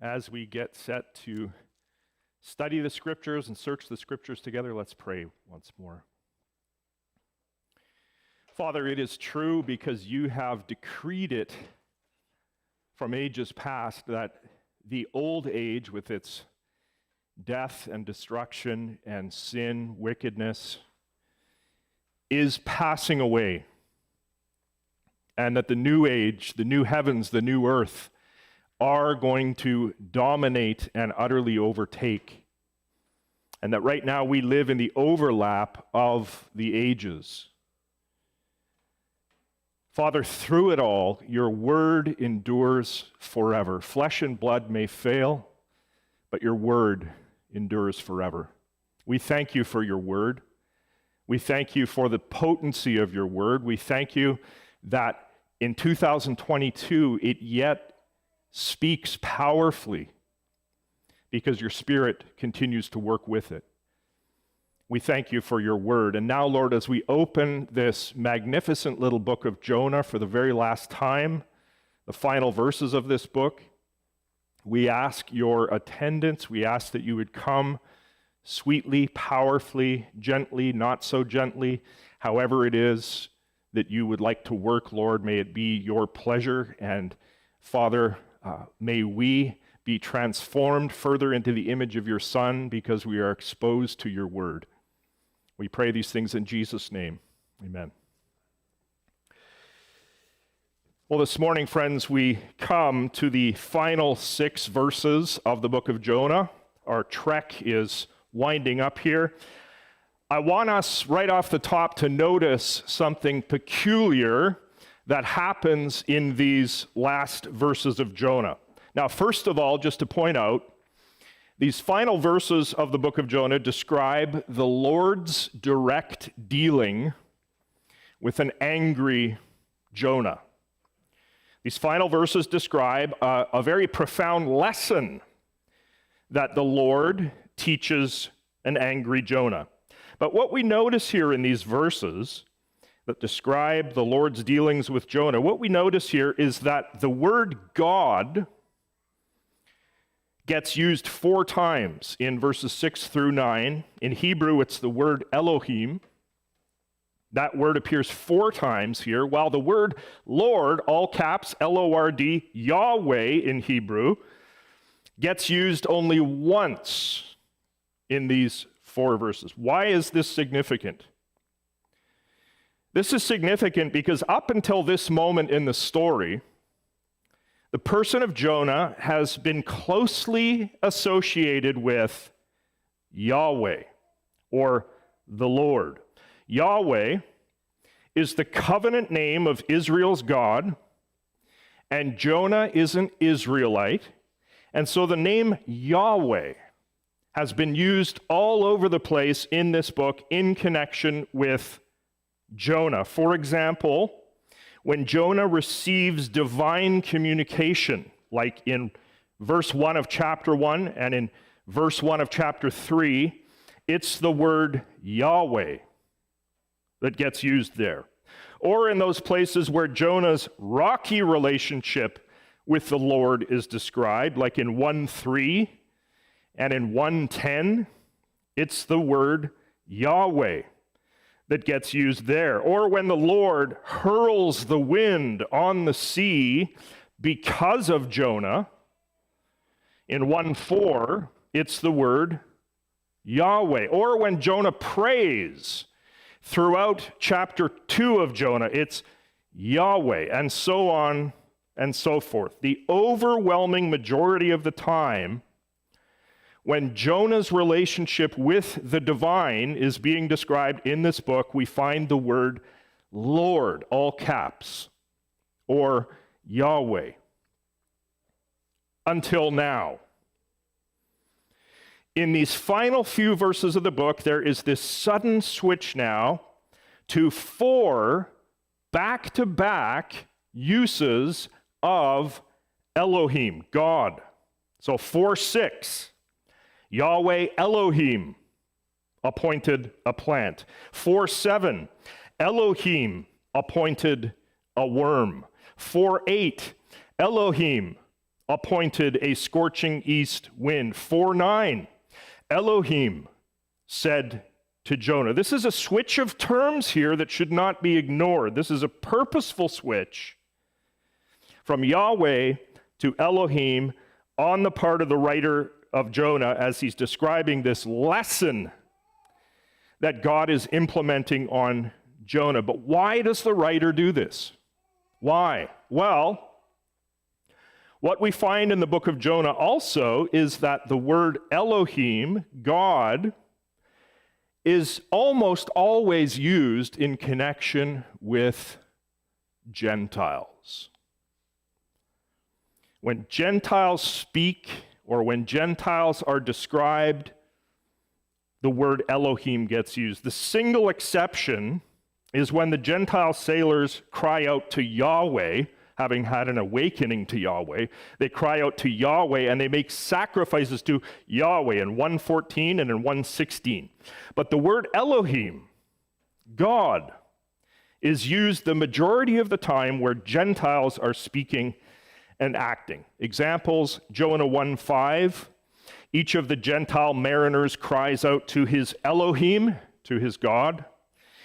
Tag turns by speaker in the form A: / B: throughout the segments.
A: as we get set to study the scriptures and search the scriptures together, let's pray once more. Father, it is true because you have decreed it from ages past that the old age, with its death and destruction and sin, wickedness, is passing away. And that the new age, the new heavens, the new earth, are going to dominate and utterly overtake. And that right now we live in the overlap of the ages. Father, through it all, your word endures forever. Flesh and blood may fail, but your word endures forever. We thank you for your word. We thank you for the potency of your word. We thank you that in 2022 it yet speaks powerfully because your Spirit continues to work with it. We thank you for your word. And now, Lord, as we open this magnificent little book of Jonah for the very last time, the final verses of this book, we ask your attendance. We ask that you would come sweetly, powerfully, gently, not so gently, however it is that you would like to work, Lord. May it be your pleasure. And Father, uh, may we be transformed further into the image of your Son because we are exposed to your word. We pray these things in Jesus' name. Amen. Well, this morning, friends, we come to the final six verses of the book of Jonah. Our trek is winding up here. I want us right off the top to notice something peculiar that happens in these last verses of Jonah. Now, first of all, just to point out, these final verses of the book of Jonah describe the Lord's direct dealing with an angry Jonah. These final verses describe a, a, very profound lesson that the Lord teaches an angry Jonah. But what we notice here in these verses that describe the Lord's dealings with Jonah, what we notice here is that the word God gets used four times in verses 6 through 9. In Hebrew, it's the word Elohim. That word appears four times here, while the word Lord, all caps, L O R D, Yahweh in Hebrew, gets used only once in these four verses. Why is this significant? This is significant because up until this moment in the story, the person of Jonah has been closely associated with Yahweh or the Lord. Yahweh is the covenant name of Israel's God, and Jonah is an Israelite. And so the name Yahweh has been used all over the place in this book in connection with Jonah. For example, when Jonah receives divine communication, like in verse 1 of chapter 1 and in verse 1 of chapter 3, it's the word Yahweh that gets used there. Or in those places where Jonah's rocky relationship with the Lord is described, like in 1 3 and in 110, it's the word Yahweh that gets used there. Or when the Lord hurls the wind on the sea because of Jonah, in 1 4, it's the word Yahweh. Or when Jonah prays throughout chapter 2 of Jonah, it's Yahweh, and so on and so forth. The overwhelming majority of the time, when Jonah's relationship with the divine is being described in this book, we find the word Lord, all caps, or Yahweh. Until now. In these final few verses of the book, there is this sudden switch now to four back to back uses of Elohim, God. So 4 6. Yahweh Elohim appointed a plant. 4 7, Elohim appointed a worm. 4 8, Elohim appointed a scorching east wind. 4 9, Elohim said to Jonah. This is a switch of terms here that should not be ignored. This is a purposeful switch from Yahweh to Elohim on the part of the writer of Jonah as he's describing this lesson that God is implementing on Jonah. But why does the writer do this? Why? Well, what we find in the book of Jonah also is that the word Elohim, God, is almost always used in connection with Gentiles. When Gentiles speak or when Gentiles are described, the word Elohim gets used. The single exception is when the Gentile sailors cry out to Yahweh, having had an awakening to Yahweh. They cry out to Yahweh and they make sacrifices to Yahweh in 114 and in 116. But the word Elohim, God, is used the majority of the time where Gentiles are speaking and acting. Examples Jonah 1 5. Each of the Gentile mariners cries out to his Elohim, to his God.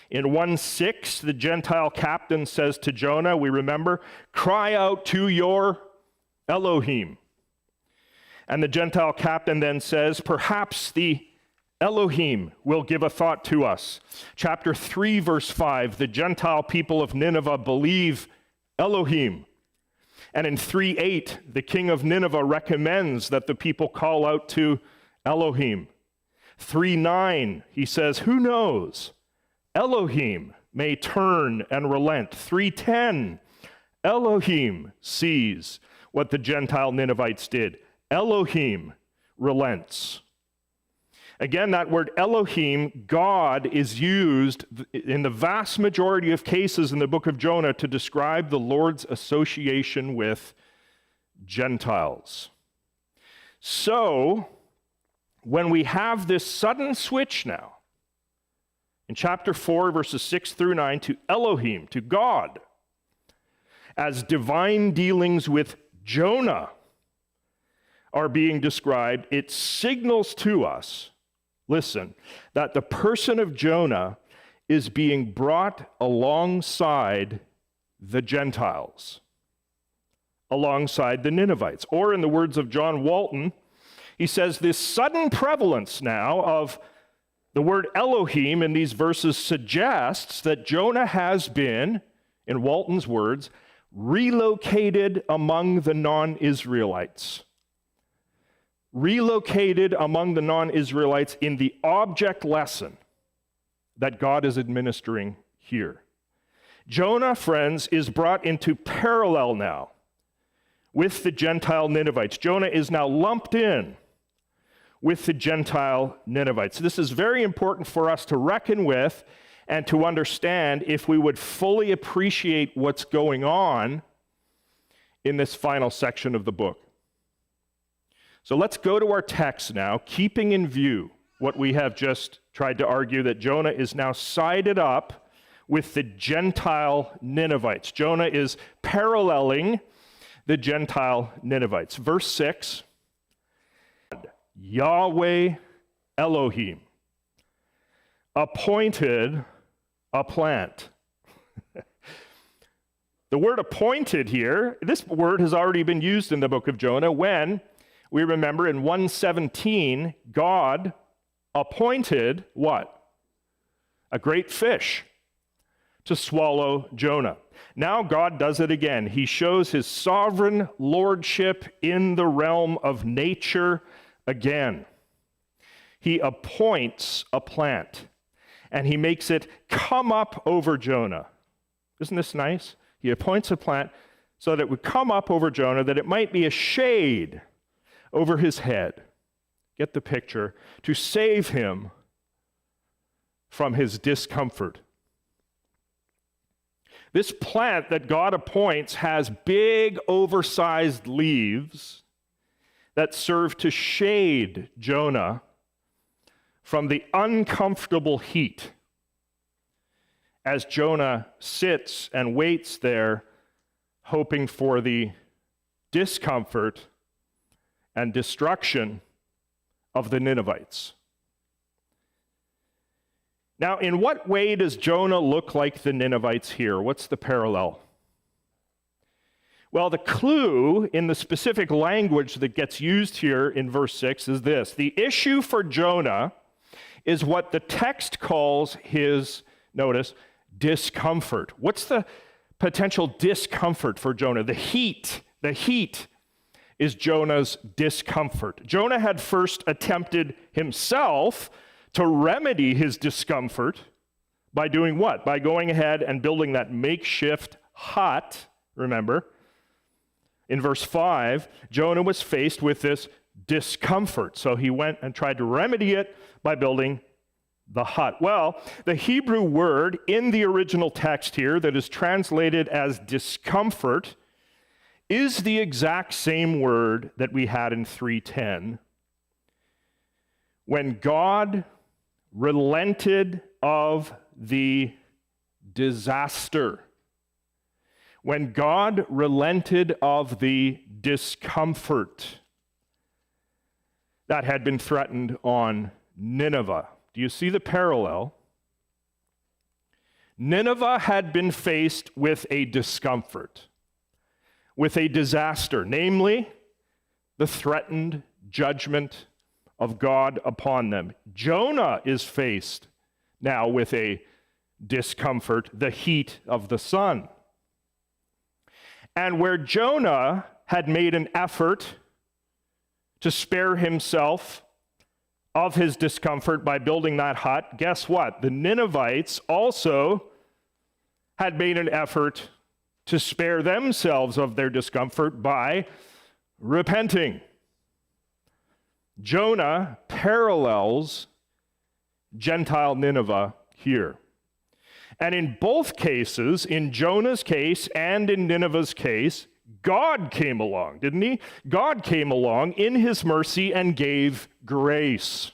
A: In 1 6, the Gentile captain says to Jonah, we remember, cry out to your Elohim. And the Gentile captain then says, perhaps the Elohim will give a thought to us. Chapter 3, verse 5, the Gentile people of Nineveh believe Elohim. And in 3 8, the king of Nineveh recommends that the people call out to Elohim. 3 9, he says, Who knows? Elohim may turn and relent. 310, Elohim sees what the Gentile Ninevites did. Elohim relents. Again, that word Elohim, God, is used in the vast majority of cases in the book of Jonah to describe the Lord's association with Gentiles. So, when we have this sudden switch now, in chapter 4, verses 6 through 9, to Elohim, to God, as divine dealings with Jonah are being described, it signals to us listen, that the person of Jonah is being brought alongside the Gentiles, alongside the Ninevites. Or, in the words of John Walton, he says this sudden prevalence now of the word Elohim in these verses suggests that Jonah has been, in Walton's words, relocated among the non Israelites relocated among the non Israelites in the object lesson that God is administering here. Jonah, friends, is brought into parallel now with the Gentile Ninevites. Jonah is now lumped in with the Gentile Ninevites. This is very important for us to reckon with and to understand if we would fully appreciate what's going on in this final section of the book. So let's go to our text now, keeping in view what we have just tried to argue that Jonah is now sided up with the Gentile Ninevites. Jonah is paralleling the Gentile Ninevites. Verse 6 Yahweh Elohim appointed a plant. the word appointed here, this word has already been used in the book of Jonah when we remember in 117, God appointed what? A great fish to swallow Jonah. Now God does it again. He shows his sovereign lordship in the realm of nature again. He appoints a plant and he makes it come up over Jonah. Isn't this nice? He appoints a plant so that it would come up over Jonah, that it might be a shade over his head. Get the picture. To save him from his discomfort. This plant that God appoints has big, oversized leaves that serve to shade Jonah from the uncomfortable heat as Jonah sits and waits there, hoping for the discomfort and destruction of the Ninevites. Now, in what way does Jonah look like the Ninevites here? What's the parallel? Well, the clue in the specific language that gets used here in verse 6 is this the issue for Jonah is what the text calls his, notice, discomfort. What's the potential discomfort for Jonah? The heat, the heat is Jonah's discomfort. Jonah had first attempted himself to remedy his discomfort by doing what? By going ahead and building that makeshift hut, remember? In verse 5, Jonah was faced with this discomfort. So he went and tried to remedy it by building the hut. Well, the Hebrew word in the original text here that is translated as discomfort is the exact same word that we had in 310 when God relented of the disaster. When God relented of the discomfort that had been threatened on Nineveh. Do you see the parallel? Nineveh had been faced with a discomfort, with a disaster, namely the threatened judgment of God upon them. Jonah is faced now with a discomfort, the heat of the sun. And where Jonah had made an effort to spare himself of his discomfort by building that hut, guess what? The Ninevites also had made an effort to spare themselves of their discomfort by repenting. Jonah parallels Gentile Nineveh here. And in both cases, in Jonah's case and in Nineveh's case, God came along, didn't he? God came along in his mercy and gave grace.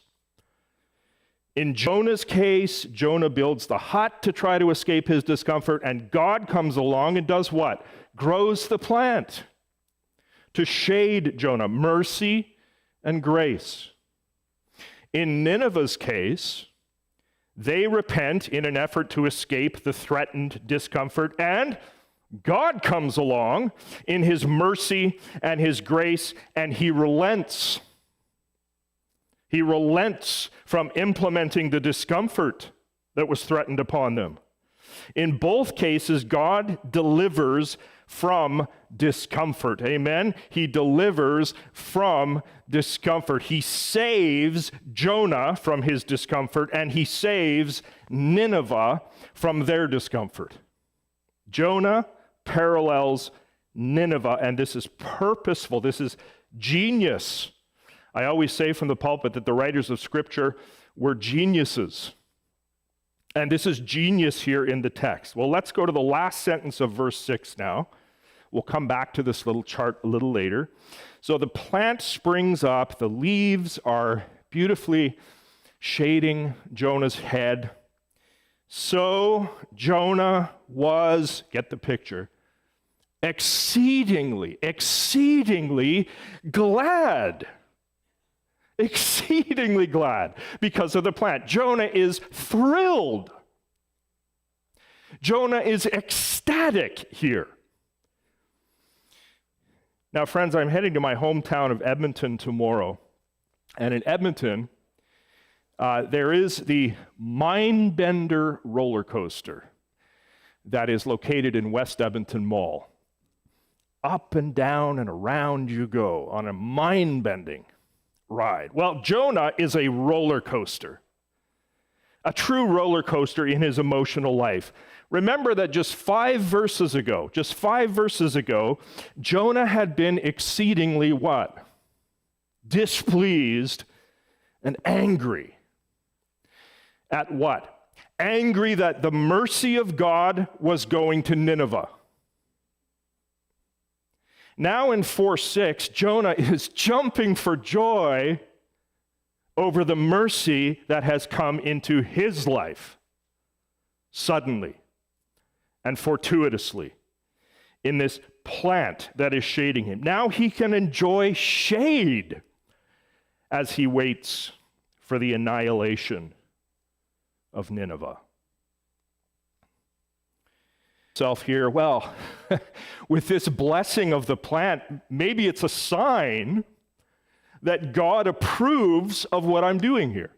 A: In Jonah's case, Jonah builds the hut to try to escape his discomfort, and God comes along and does what? Grows the plant to shade Jonah. Mercy and grace. In Nineveh's case, they repent in an effort to escape the threatened discomfort, and God comes along in his mercy and his grace, and he relents. He relents from implementing the discomfort that was threatened upon them. In both cases, God delivers from discomfort. Amen? He delivers from discomfort. He saves Jonah from his discomfort, and he saves Nineveh from their discomfort. Jonah parallels Nineveh, and this is purposeful. This is genius. I always say from the pulpit that the writers of Scripture were geniuses. And this is genius here in the text. Well, let's go to the last sentence of verse 6 now. We'll come back to this little chart a little later. So the plant springs up, the leaves are beautifully shading Jonah's head. So Jonah was, get the picture, exceedingly, exceedingly glad. Exceedingly glad because of the plant. Jonah is thrilled. Jonah is ecstatic here. Now, friends, I'm heading to my hometown of Edmonton tomorrow. And in Edmonton, uh, there is the Mindbender roller coaster that is located in West Edmonton Mall. Up and down and around you go on a mind bending ride. Well, Jonah is a roller coaster, a true roller coaster in his emotional life. Remember that just five verses ago, just five verses ago, Jonah had been exceedingly what? Displeased and angry. At what? Angry that the mercy of God was going to Nineveh. Now in 4 6, Jonah is jumping for joy over the mercy that has come into his life suddenly and fortuitously. in this plant that is shading him. Now he can enjoy shade as he waits for the annihilation of Nineveh. Here, well, with this blessing of the plant, maybe it's a sign that God approves of what I'm doing here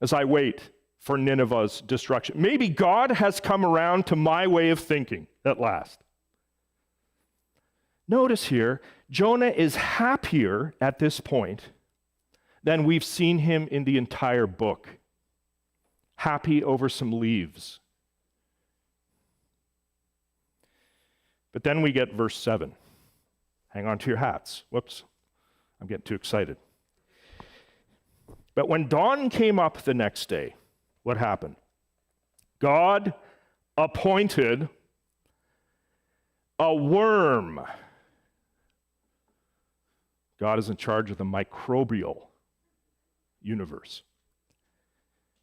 A: as I wait for Nineveh's destruction. Maybe God has come around to my way of thinking at last. Notice here, Jonah is happier at this point than we've seen him in the entire book. Happy over some leaves. But then we get verse 7. Hang on to your hats. Whoops, I'm getting too excited. But when dawn came up the next day, what happened? God appointed a worm God is in charge of the microbial universe.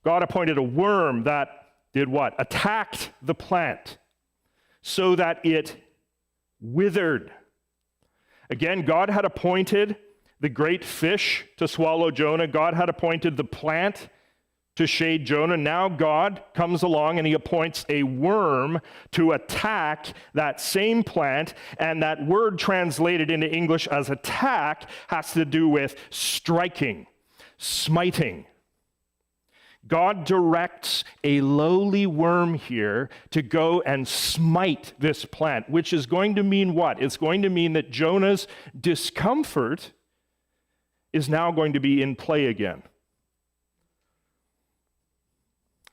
A: God appointed a worm that did what? Attacked the plant so that it withered. Again, God had appointed the great fish to swallow Jonah. God had appointed the plant to shade Jonah. Now God comes along and he appoints a worm to attack that same plant. And that word translated into English as attack has to do with striking, smiting. God directs a lowly worm here to go and smite this plant, which is going to mean what? It's going to mean that Jonah's discomfort is now going to be in play again.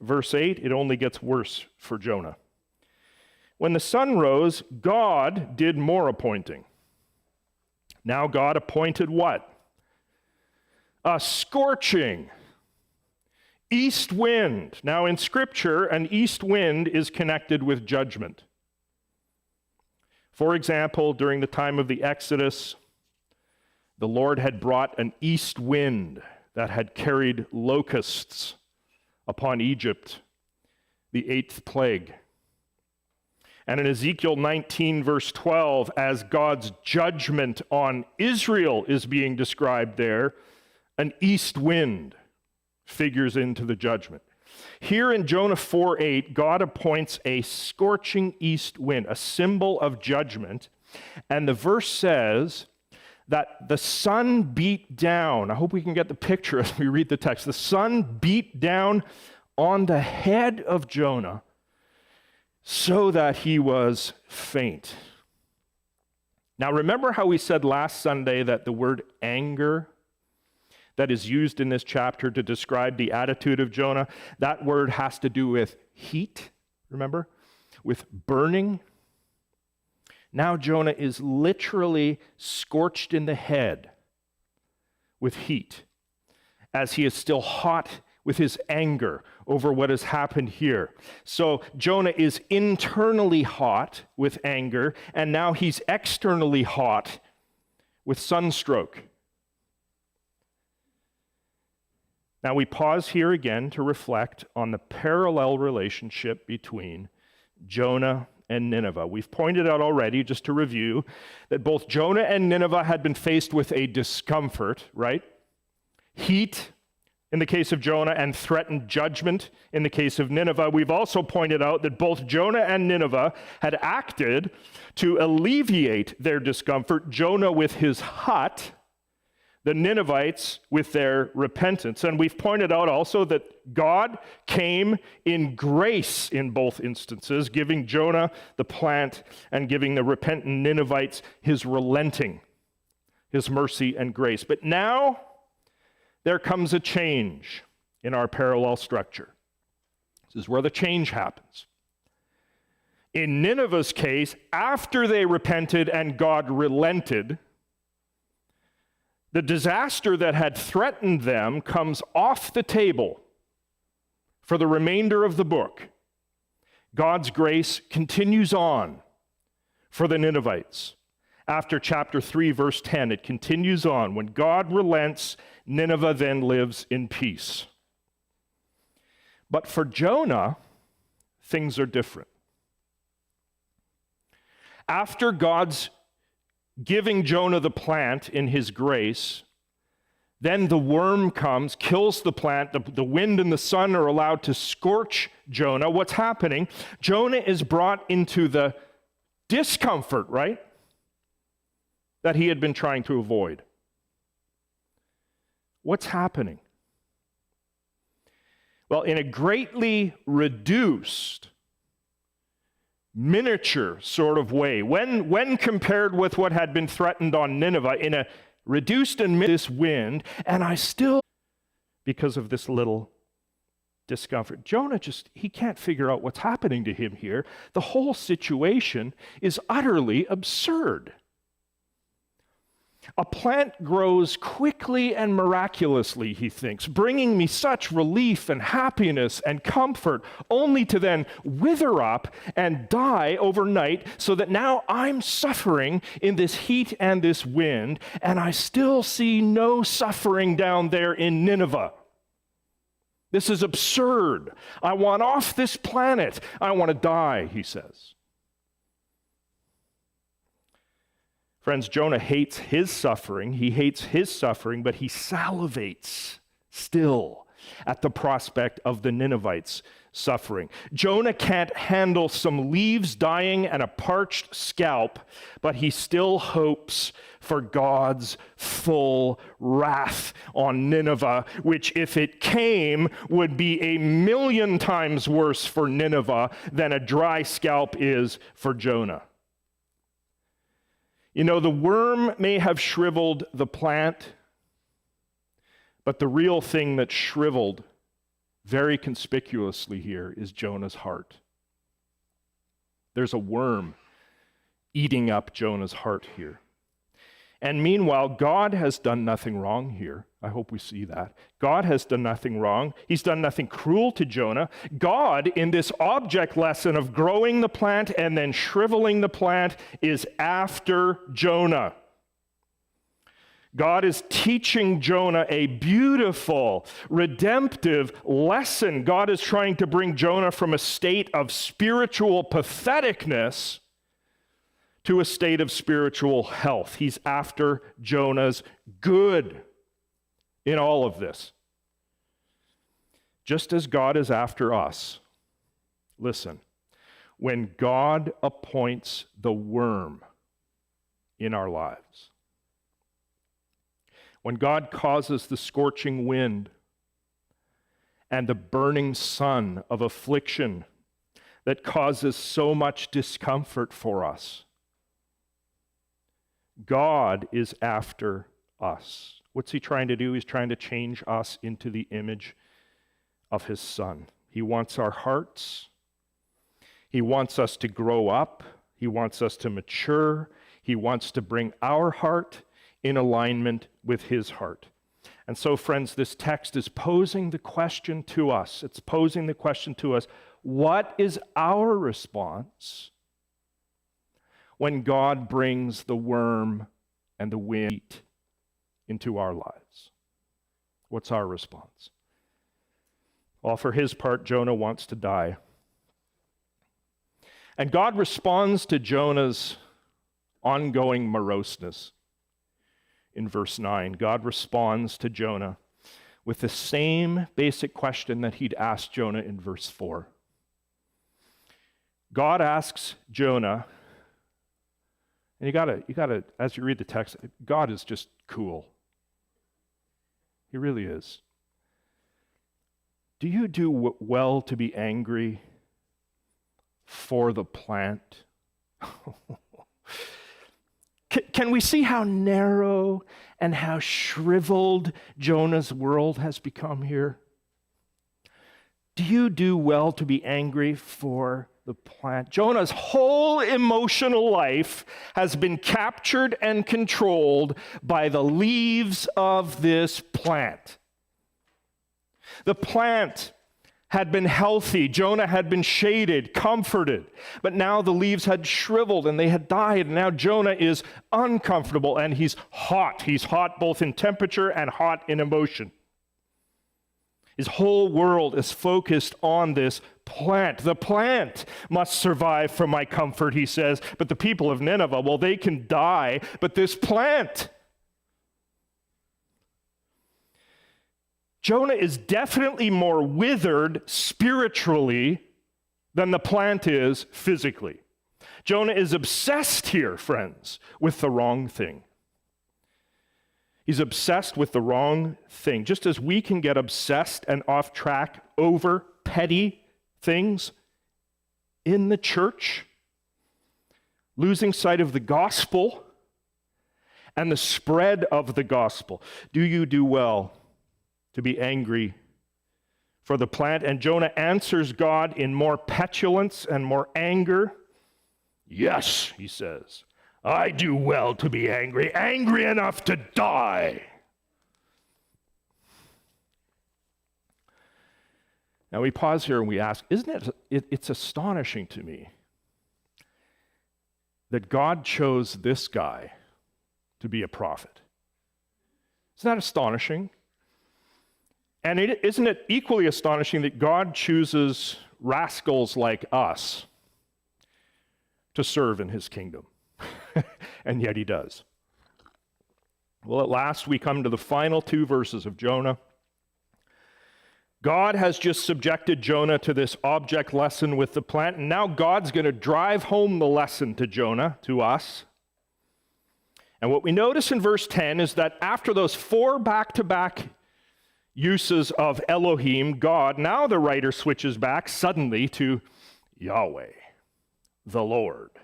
A: Verse 8, it only gets worse for Jonah. When the sun rose, God did more appointing. Now, God appointed what? A scorching east wind. Now, in Scripture, an east wind is connected with judgment. For example, during the time of the Exodus, the Lord had brought an east wind that had carried locusts upon Egypt, the eighth plague. And in Ezekiel 19, verse 12, as God's judgment on Israel is being described there, an east wind figures into the judgment. Here in Jonah 4 8, God appoints a scorching east wind, a symbol of judgment. And the verse says that the sun beat down. I hope we can get the picture as we read the text. The sun beat down on the head of Jonah so that he was faint. Now, remember how we said last Sunday that the word anger that is used in this chapter to describe the attitude of Jonah, that word has to do with heat, remember? With burning. Now Jonah is literally scorched in the head with heat as he is still hot with his anger over what has happened here. So Jonah is internally hot with anger, and now he's externally hot with sunstroke. Now we pause here again to reflect on the parallel relationship between Jonah and Nineveh. We've pointed out already, just to review, that both Jonah and Nineveh had been faced with a discomfort, right? Heat in the case of Jonah and threatened judgment in the case of Nineveh. We've also pointed out that both Jonah and Nineveh had acted to alleviate their discomfort, Jonah with his hut the Ninevites with their repentance. And we've pointed out also that God came in grace in both instances, giving Jonah the plant and giving the repentant Ninevites his relenting, his mercy and grace. But now there comes a change in our parallel structure. This is where the change happens. In Nineveh's case, after they repented and God relented, the disaster that had threatened them comes off the table for the remainder of the book. God's grace continues on for the Ninevites. After chapter 3, verse 10, it continues on. When God relents, Nineveh then lives in peace. But for Jonah, things are different. After God's giving Jonah the plant in his grace, then the worm comes, kills the plant. The, the wind and the sun are allowed to scorch Jonah. What's happening? Jonah is brought into the discomfort, right? That he had been trying to avoid. What's happening? Well, in a greatly reduced, miniature sort of way, when, when compared with what had been threatened on Nineveh, in a reduced and this wind, and I still, because of this little discomfort. Jonah just, he can't figure out what's happening to him here. The whole situation is utterly absurd. A plant grows quickly and miraculously, he thinks, bringing me such relief and happiness and comfort, only to then wither up and die overnight, so that now I'm suffering in this heat and this wind, and I still see no suffering down there in Nineveh. This is absurd. I want off this planet. I want to die, he says. Friends, Jonah hates his suffering. He hates his suffering, but he salivates still at the prospect of the Ninevites' suffering. Jonah can't handle some leaves dying and a parched scalp, but he still hopes for God's full wrath on Nineveh, which, if it came, would be a million times worse for Nineveh than a dry scalp is for Jonah. You know, the worm may have shriveled the plant, but the real thing that shriveled very conspicuously here is Jonah's heart. There's a worm eating up Jonah's heart here. And meanwhile, God has done nothing wrong here. I hope we see that. God has done nothing wrong. He's done nothing cruel to Jonah. God, in this object lesson of growing the plant and then shriveling the plant, is after Jonah. God is teaching Jonah a beautiful, redemptive lesson. God is trying to bring Jonah from a state of spiritual patheticness to a state of spiritual health. He's after Jonah's good in all of this. Just as God is after us. Listen, when God appoints the worm in our lives, when God causes the scorching wind and the burning sun of affliction that causes so much discomfort for us, God is after us. What's he trying to do? He's trying to change us into the image of his son. He wants our hearts. He wants us to grow up. He wants us to mature. He wants to bring our heart in alignment with his heart. And so, friends, this text is posing the question to us. It's posing the question to us what is our response when God brings the worm and the wind into our lives? What's our response? Well, for his part, Jonah wants to die. And God responds to Jonah's ongoing moroseness in verse 9. God responds to Jonah with the same basic question that he'd asked Jonah in verse 4. God asks Jonah, and you gotta, you gotta, as you read the text, God is just cool. He really is. Do you do well to be angry for the plant? can we see how narrow and how shriveled Jonah's world has become here? Do you do well to be angry for the plant. Jonah's whole emotional life has been captured and controlled by the leaves of this plant. The plant had been healthy. Jonah had been shaded, comforted. But now the leaves had shriveled and they had died. And now Jonah is uncomfortable and he's hot. He's hot both in temperature and hot in emotion. His whole world is focused on this plant. The plant must survive for my comfort, he says. But the people of Nineveh, well, they can die, but this plant. Jonah is definitely more withered spiritually than the plant is physically. Jonah is obsessed here, friends, with the wrong thing. He's obsessed with the wrong thing. Just as we can get obsessed and off track over petty things in the church, losing sight of the gospel and the spread of the gospel. Do you do well to be angry for the plant? And Jonah answers God in more petulance and more anger. Yes, he says. I do well to be angry, angry enough to die. Now we pause here and we ask, isn't it, it, it's astonishing to me that God chose this guy to be a prophet? Isn't that astonishing? And is isn't it equally astonishing that God chooses rascals like us to serve in his kingdom? and yet he does. Well, at last we come to the final two verses of Jonah. God has just subjected Jonah to this object lesson with the plant, and now God's going to drive home the lesson to Jonah, to us. And what we notice in verse 10 is that after those four back to back uses of Elohim, God, now the writer switches back suddenly to Yahweh, the Lord.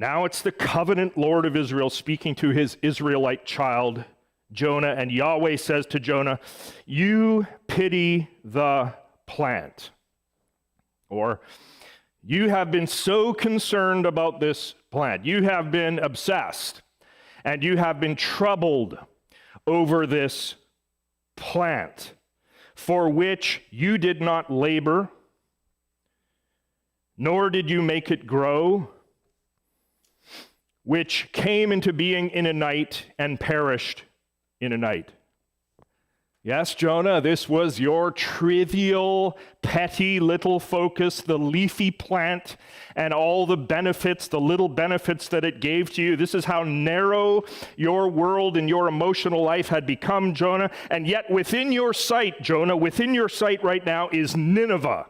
A: Now it's the covenant Lord of Israel speaking to his Israelite child, Jonah, and Yahweh says to Jonah, You pity the plant. Or, You have been so concerned about this plant. You have been obsessed, and you have been troubled over this plant, for which you did not labor, nor did you make it grow which came into being in a night and perished in a night. Yes, Jonah, this was your trivial, petty little focus, the leafy plant and all the benefits, the little benefits that it gave to you. This is how narrow your world and your emotional life had become, Jonah. And yet, within your sight, Jonah, within your sight right now is Nineveh,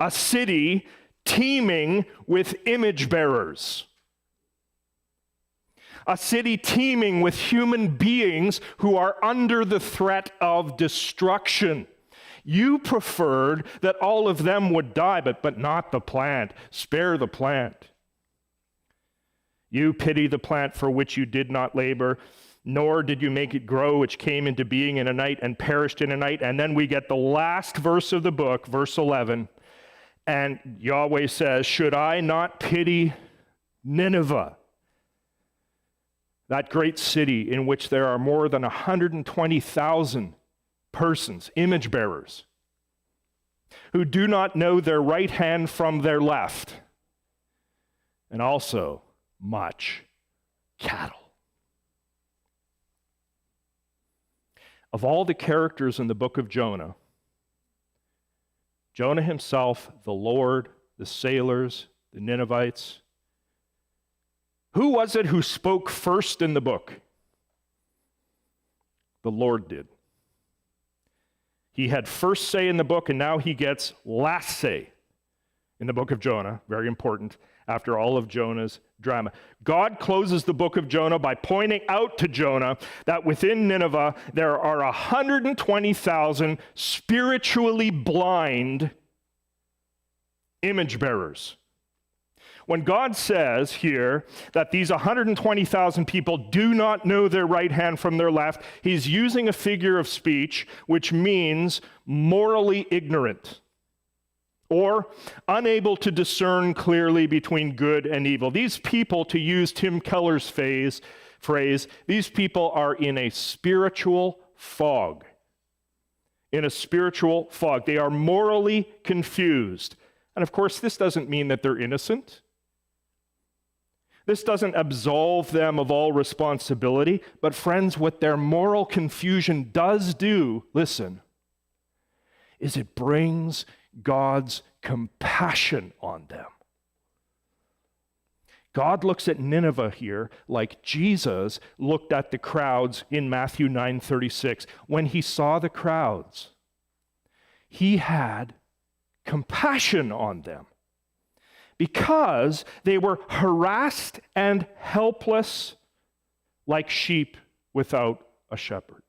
A: a city teeming with image bearers a city teeming with human beings who are under the threat of destruction. You preferred that all of them would die, but, but not the plant. Spare the plant. You pity the plant for which you did not labor, nor did you make it grow, which came into being in a night and perished in a night. And then we get the last verse of the book, verse 11. And Yahweh says, Should I not pity Nineveh? That great city in which there are more than 120,000 persons, image bearers, who do not know their right hand from their left, and also much cattle. Of all the characters in the book of Jonah, Jonah himself, the Lord, the sailors, the Ninevites, who was it who spoke first in the book? The Lord did. He had first say in the book, and now he gets last say in the book of Jonah. Very important after all of Jonah's drama. God closes the book of Jonah by pointing out to Jonah that within Nineveh there are 120,000 spiritually blind image bearers. When God says here that these 120,000 people do not know their right hand from their left, he's using a figure of speech which means morally ignorant or unable to discern clearly between good and evil. These people, to use Tim Keller's phase, phrase, these people are in a spiritual fog. In a spiritual fog. They are morally confused. And of course, this doesn't mean that they're innocent. This doesn't absolve them of all responsibility, but friends, what their moral confusion does do, listen, is it brings God's compassion on them. God looks at Nineveh here like Jesus looked at the crowds in Matthew 9:36. When he saw the crowds, he had compassion on them because they were harassed and helpless like sheep without a shepherd.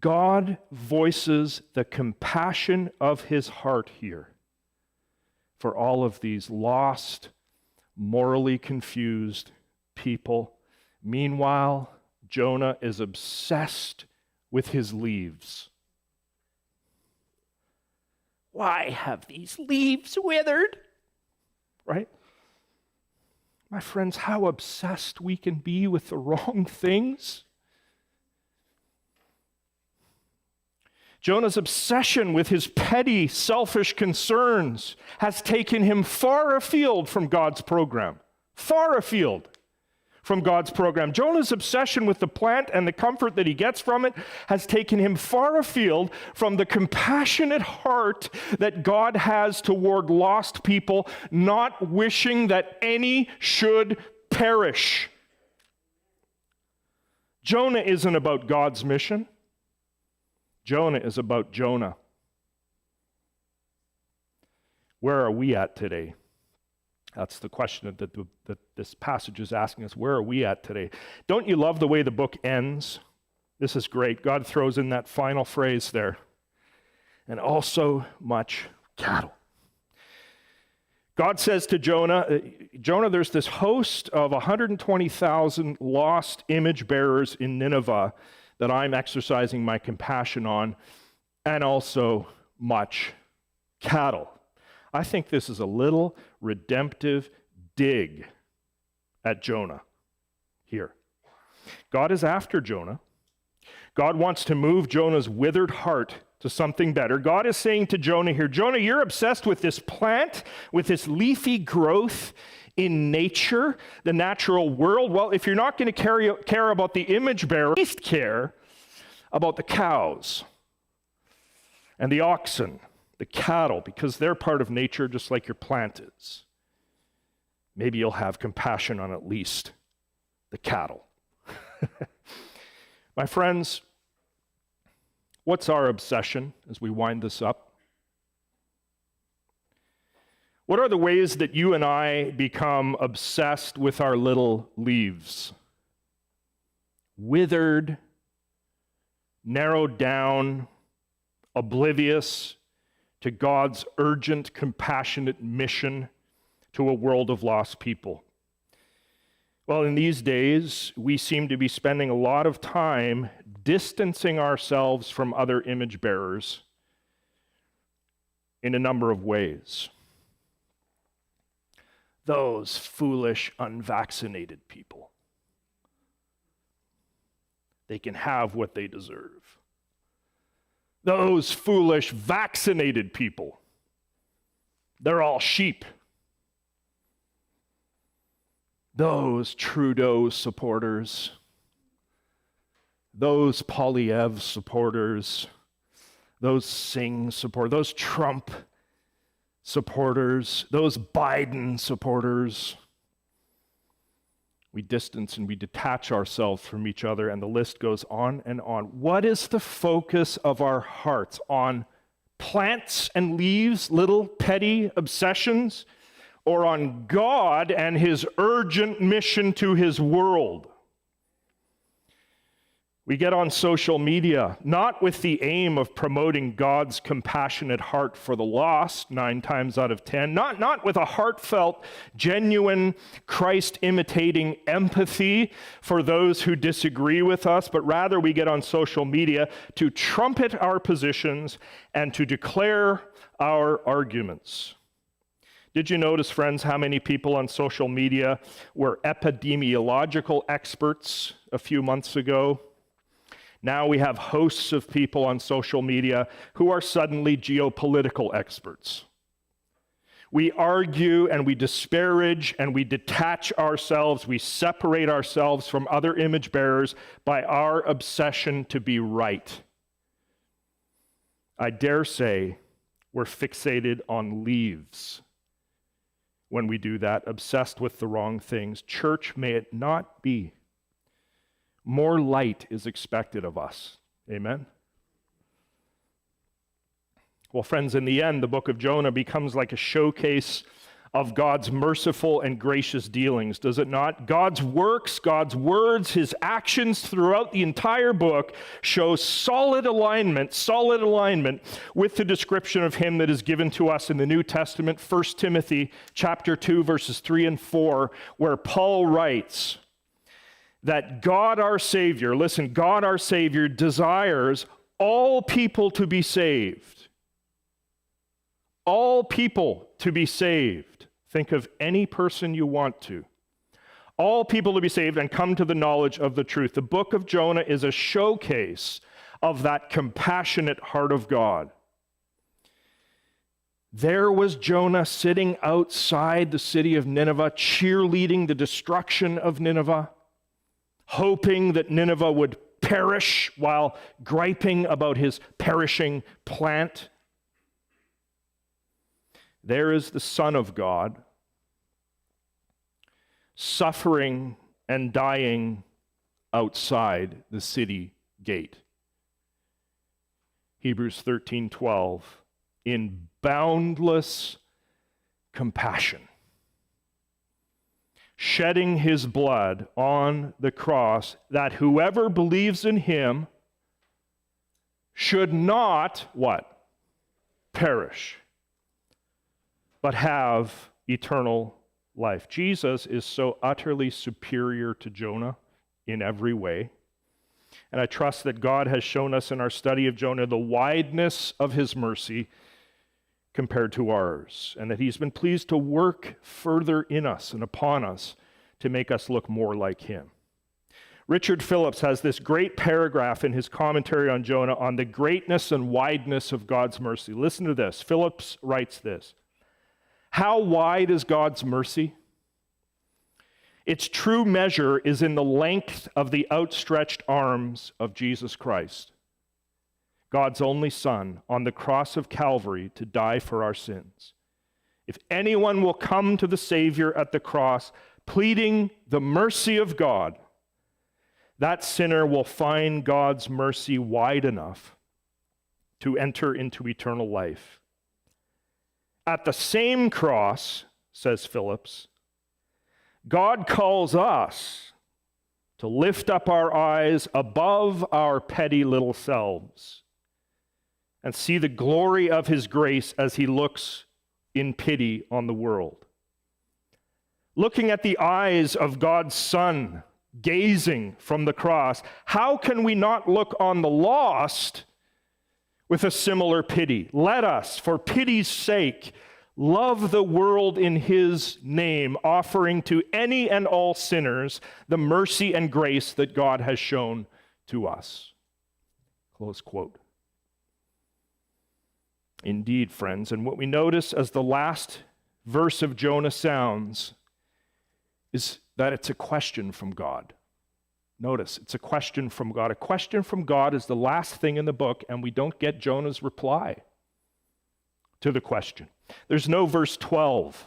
A: God voices the compassion of his heart here for all of these lost, morally confused people. Meanwhile, Jonah is obsessed with his leaves. Why have these leaves withered? Right? My friends, how obsessed we can be with the wrong things. Jonah's obsession with his petty, selfish concerns has taken him far afield from God's program. Far afield from God's program. Jonah's obsession with the plant and the comfort that he gets from it has taken him far afield from the compassionate heart that God has toward lost people, not wishing that any should perish. Jonah isn't about God's mission. Jonah is about Jonah. Where are we at today? That's the question that, the, that this passage is asking us. Where are we at today? Don't you love the way the book ends? This is great. God throws in that final phrase there. And also much cattle. God says to Jonah, uh, Jonah, there's this host of 120,000 lost image bearers in Nineveh that I'm exercising my compassion on, and also much cattle. I think this is a little redemptive dig at Jonah here. God is after Jonah. God wants to move Jonah's withered heart to something better. God is saying to Jonah here Jonah, you're obsessed with this plant, with this leafy growth in nature, the natural world. Well, if you're not going to care about the image bearer, at least care about the cows and the oxen the cattle, because they're part of nature just like your plant is. Maybe you'll have compassion on at least the cattle. My friends, what's our obsession as we wind this up? What are the ways that you and I become obsessed with our little leaves? Withered, narrowed down, oblivious to God's urgent, compassionate mission to a world of lost people. Well, in these days, we seem to be spending a lot of time distancing ourselves from other image bearers in a number of ways. Those foolish, unvaccinated people. They can have what they deserve those foolish vaccinated people. They're all sheep. Those Trudeau supporters, those Poilievre supporters, those Singh supporters, those Trump supporters, those Biden supporters, we distance and we detach ourselves from each other, and the list goes on and on. What is the focus of our hearts? On plants and leaves, little petty obsessions, or on God and his urgent mission to his world? We get on social media not with the aim of promoting God's compassionate heart for the lost, nine times out of ten, not, not with a heartfelt, genuine, Christ imitating empathy for those who disagree with us, but rather we get on social media to trumpet our positions and to declare our arguments. Did you notice, friends, how many people on social media were epidemiological experts a few months ago? Now we have hosts of people on social media who are suddenly geopolitical experts. we argue and we disparage and we detach ourselves, we separate ourselves from other image bearers by our obsession to be right. I dare say we're fixated on leaves when we do that, obsessed with the wrong things. Church, may it not be. More light is expected of us. Amen. Well, friends, in the end, the book of Jonah becomes like a showcase of God's merciful and gracious dealings, does it not? God's works, God's words, his actions throughout the entire book show solid alignment, solid alignment with the description of him that is given to us in the New Testament, 1 Timothy chapter 2 verses 3 and 4, where Paul writes that God our savior, listen, God our savior desires all people to be saved all people to be saved. Think of any person you want to. All people to be saved and come to the knowledge of the truth. The book of Jonah is a showcase of that compassionate heart of God. There was Jonah sitting outside the city of Nineveh, cheerleading the destruction of Nineveh, hoping that Nineveh would perish while griping about his perishing plant. There is the Son of God suffering and dying outside the city gate. Hebrews 13:12 in boundless compassion shedding his blood on the cross that whoever believes in him should not what perish but have eternal life. Jesus is so utterly superior to Jonah in every way. And I trust that God has shown us in our study of Jonah the wideness of his mercy compared to ours, and that he's been pleased to work further in us and upon us to make us look more like him. Richard Phillips has this great paragraph in his commentary on Jonah on the greatness and wideness of God's mercy. Listen to this. Phillips writes this how wide is God's mercy? Its true measure is in the length of the outstretched arms of Jesus Christ, God's only Son, on the cross of Calvary to die for our sins. If anyone will come to the Savior at the cross, pleading the mercy of God, that sinner will find God's mercy wide enough to enter into eternal life. At the same cross, says Phillips, God calls us to lift up our eyes above our petty little selves and see the glory of his grace as he looks in pity on the world. Looking at the eyes of God's Son, gazing from the cross, how can we not look on the lost with a similar pity. Let us, for pity's sake, love the world in his name, offering to any and all sinners the mercy and grace that God has shown to us. Close quote. Indeed, friends, and what we notice as the last verse of Jonah sounds is that it's a question from God. Notice, it's a question from God. A question from God is the last thing in the book, and we don't get Jonah's reply to the question. There's no verse 12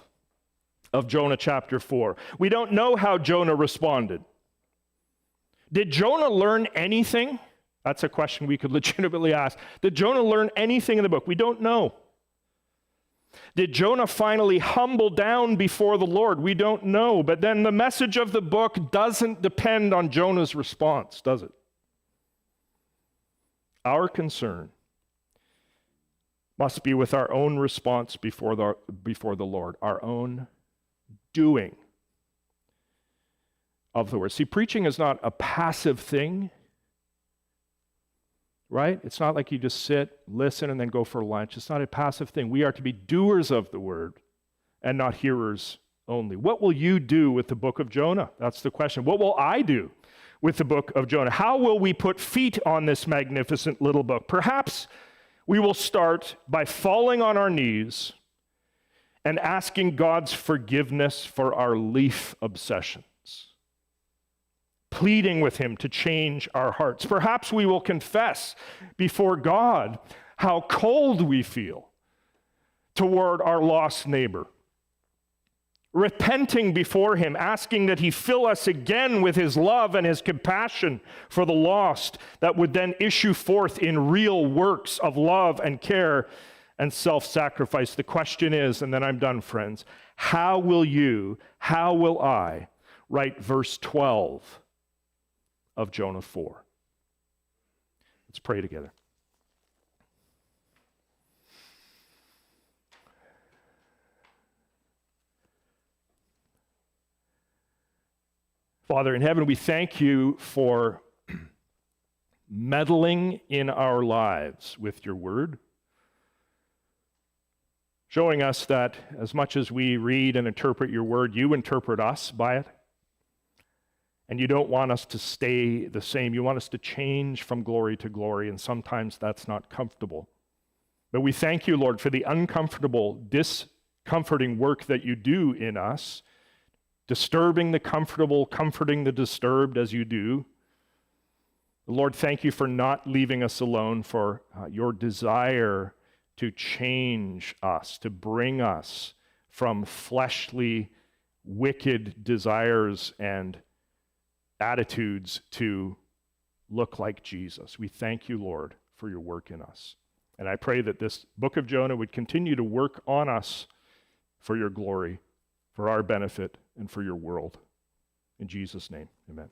A: of Jonah chapter 4. We don't know how Jonah responded. Did Jonah learn anything? That's a question we could legitimately ask. Did Jonah learn anything in the book? We don't know. Did Jonah finally humble down before the Lord? We don't know. But then the message of the book doesn't depend on Jonah's response, does it? Our concern must be with our own response before the, before the Lord, our own doing of the word. See, preaching is not a passive thing, right? It's not like you just sit, listen, and then go for lunch. It's not a passive thing. We are to be doers of the word and not hearers only. What will you do with the book of Jonah? That's the question. What will I do with the book of Jonah? How will we put feet on this magnificent little book? Perhaps we will start by falling on our knees and asking God's forgiveness for our leaf obsessions pleading with Him to change our hearts. Perhaps we will confess before God how cold we feel toward our lost neighbor. Repenting before Him, asking that He fill us again with His love and His compassion for the lost, that would then issue forth in real works of love and care and self sacrifice. The question is, and then I'm done, friends, how will you, how will I write verse 12 of Jonah 4. Let's pray together. Father in heaven, we thank you for meddling in our lives with your word, showing us that as much as we read and interpret your word, you interpret us by it. And you don't want us to stay the same. You want us to change from glory to glory, and sometimes that's not comfortable. But we thank you, Lord, for the uncomfortable, discomforting work that you do in us, disturbing the comfortable, comforting the disturbed as you do. Lord, thank you for not leaving us alone, for uh, your desire to change us, to bring us from fleshly, wicked desires and attitudes to look like Jesus. We thank you, Lord, for your work in us. And I pray that this book of Jonah would continue to work on us for your glory, for our benefit, and for your world. In Jesus' name, amen.